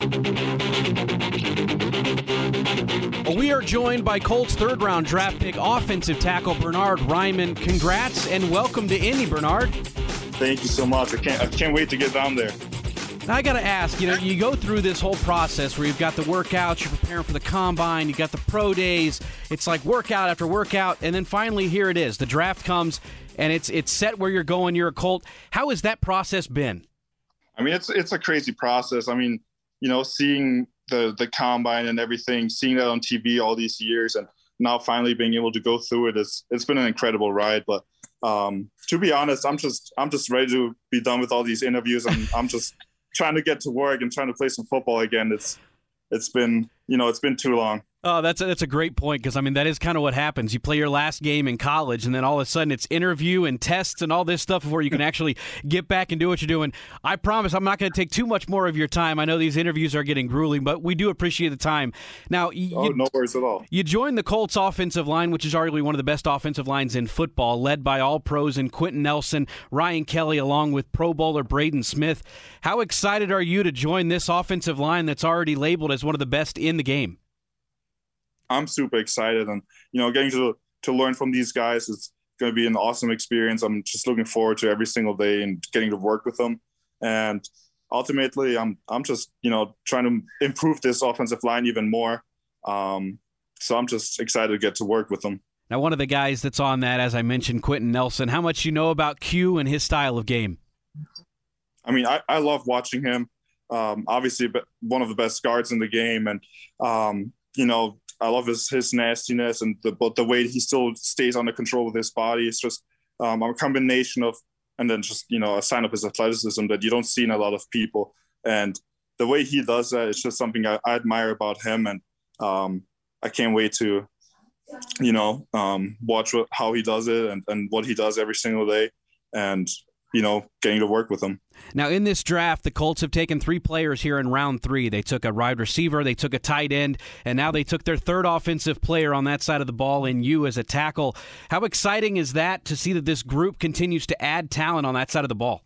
We are joined by Colts third round draft pick offensive tackle Bernard Raimann. Congrats and welcome to Indy, Bernard. Thank you so much. I can't I can't wait to get down there. Now I got to ask, you know, you go through this whole process where you've got the workouts, you're preparing for the combine, you got the pro days. It's like workout after workout, and then finally here it is. The draft comes, and it's it's set where you're going. You're a Colt. How has that process been? I mean, it's it's a crazy process. I mean, you know, seeing the the combine and everything, seeing that on TV all these years, and now finally being able to go through it, it's it's been an incredible ride. But um, to be honest, I'm just I'm just ready to be done with all these interviews, and I'm just trying to get to work and trying to play some football again. It's it's been you know it's been too long. Oh, that's a, that's a great point because I mean that is kind of what happens. You play your last game in college, and then all of a sudden it's interview and tests and all this stuff before you can actually get back and do what you're doing. I promise I'm not going to take too much more of your time. I know these interviews are getting grueling, but we do appreciate the time. Now, oh, you, oh, no worries at all. You joined the Colts offensive line, which is arguably one of the best offensive lines in football, led by all pros and Quenton Nelson, Ryan Kelly, along with Pro Bowler Braden Smith. How excited are you to join this offensive line that's already labeled as one of the best in the game? I'm super excited, and you know, getting to to learn from these guys is going to be an awesome experience. I'm just looking forward to every single day and getting to work with them. And ultimately, I'm I'm just you know trying to improve this offensive line even more. Um, so I'm just excited to get to work with them. Now, one of the guys that's on that, as I mentioned, Quenton Nelson. How much you know about Q and his style of game? I mean, I, I love watching him. Um, obviously, one of the best guards in the game, and um, you know, I love his his nastiness and the but the way he still stays under control with his body. It's just um, a combination of and then just you know a sign of his athleticism that you don't see in a lot of people. And the way he does that, it's just something I, I admire about him, and um, I can't wait to you know um, watch what, how he does it and, and what he does every single day. And you know, getting to work with them. Now, in this draft, the Colts have taken three players here in round three. They took a wide receiver, they took a tight end, and now they took their third offensive player on that side of the ball in you as a tackle. How exciting is that to see that this group continues to add talent on that side of the ball?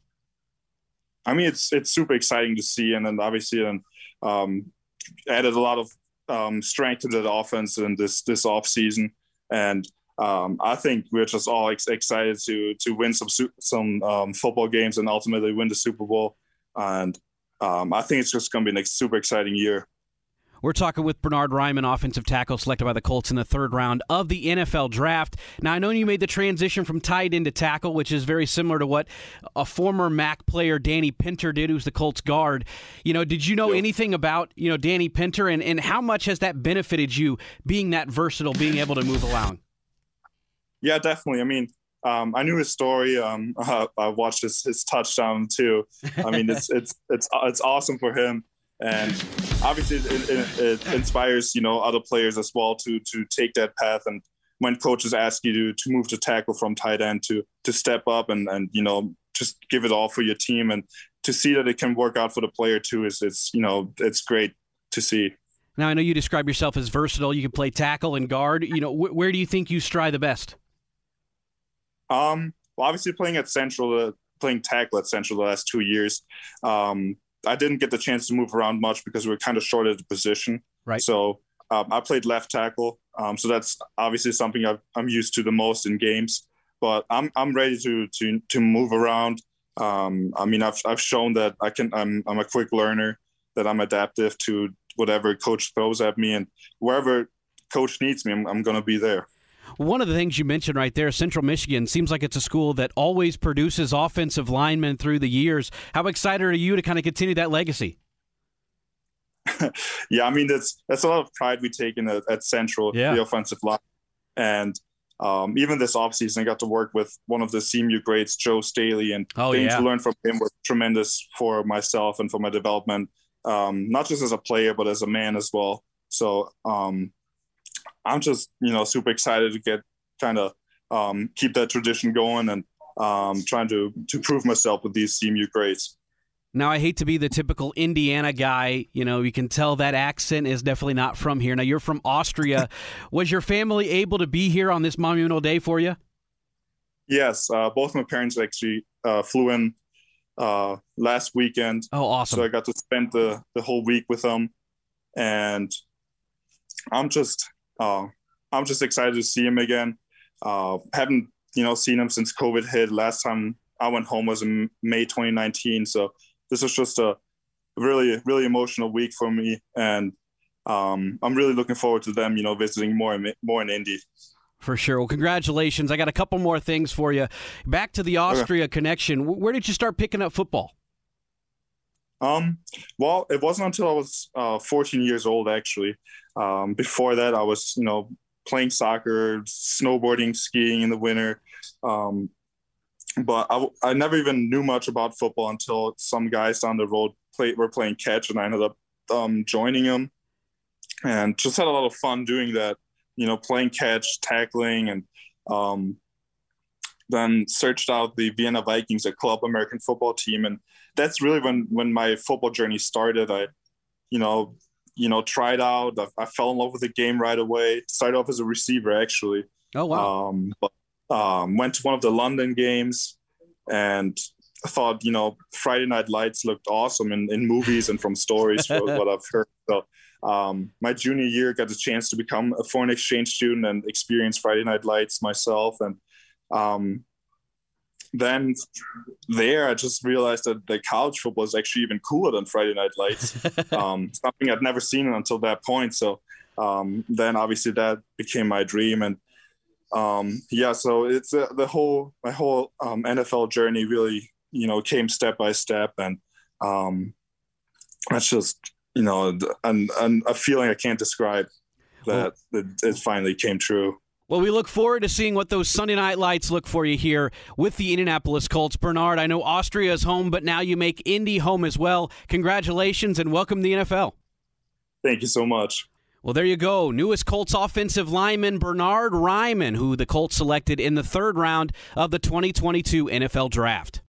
I mean, it's it's super exciting to see, and then obviously, and um, added a lot of um, strength to the offense in this this off season, and um, I think we're just all ex- excited to to win some some um, football games and ultimately win the Super Bowl. And um, I think it's just going to be a super exciting year. We're talking with Bernhard Raimann, offensive tackle selected by the Colts in the third round of the NFL draft. Now, I know you made the transition from tight end to tackle, which is very similar to what a former MAC player, Danny Pinter, did, who's the Colts guard. You know, did you know yep. anything about, you know, Danny Pinter and, and how much has that benefited you being that versatile, being able to move around? Yeah, definitely. I mean, um, I knew his story. Um, uh, I watched his, his touchdown too. I mean, it's it's it's it's awesome for him, and obviously it, it, it, inspires you know other players as well to to take that path. And when coaches ask you to to move to tackle from tight end to to step up and and you know just give it all for your team and to see that it can work out for the player too is it's you know it's great to see. Now I know you describe yourself as versatile. You can play tackle and guard. You know, wh- where do you think you stride the best? Um, well, obviously playing at Central, uh, playing tackle at Central the last two years, um, I didn't get the chance to move around much because we were kind of short at the position. Right. So um, I played left tackle. Um, so that's obviously something i am used to the most in games. But I'm I'm ready to to to move around. Um, I mean, I've I've shown that I can. I'm I'm a quick learner. That I'm adaptive to whatever coach throws at me, and wherever coach needs me, I'm, I'm going to be there. One of the things you mentioned right there, Central Michigan, seems like it's a school that always produces offensive linemen through the years. How excited are you to kind of continue that legacy? yeah, I mean that's that's a lot of pride we take in at, at Central, yeah. the offensive line, and um, even this offseason, I got to work with one of the CMU greats, Joe Staley, and oh, things yeah. to learn from him were tremendous for myself and for my development, um, not just as a player but as a man as well. So um, I'm just you know super excited to get kind of um, keep that tradition going and um, trying to to prove myself with these CMU grades. Now, I hate to be the typical Indiana guy. You know, you can tell that accent is definitely not from here. Now, you're from Austria. Was your family able to be here on this monumental day for you? Yes, uh, both my parents actually uh, flew in uh, last weekend. Oh, awesome! So I got to spend the the whole week with them. and I'm just uh, I'm just excited to see him again. Uh, haven't you know seen him since COVID hit. Last time I went home was in May 2019. So this was just a really really emotional week for me, and um, I'm really looking forward to them. You know, visiting more and more in Indy. For sure. Well, congratulations. I got a couple more things for you. Back to the Austria okay. connection. Where did you start picking up football? Um, well, it wasn't until I was uh, 14 years old, actually. Um, before that, I was, you know, playing soccer, snowboarding, skiing in the winter. Um, but I, I never even knew much about football until some guys down the road play, were playing catch, and I ended up um, joining them, and just had a lot of fun doing that you know, playing catch, tackling, and um, then searched out the Vienna Vikings, a club American football team, and that's really when when my football journey started. I, you know, you know, tried out. I, I fell in love with the game right away. Started off as a receiver, actually. Oh wow! Um, but um, went to one of the London games, and I thought, you know, Friday Night Lights looked awesome in, in movies and from stories, what I've heard. So um, my junior year, got the chance to become a foreign exchange student and experience Friday Night Lights myself. And um, then there, I just realized that the college football is actually even cooler than Friday Night Lights. um, something I'd never seen until that point. So um, then, obviously, that became my dream. And um, yeah, so it's uh, the whole my whole um, NFL journey really, you know, came step by step, and that's just you know, and, and a feeling I can't describe that well, it, it finally came true. Well, we look forward to seeing what those Sunday night lights look for you here with the Indianapolis Colts. Bernard, I know Austria is home, but now you make Indy home as well. Congratulations and welcome to the NFL. Thank you so much. Well, there you go. Newest Colts offensive lineman Bernard Raimann, who the Colts selected in the third round of the 2022 NFL Draft.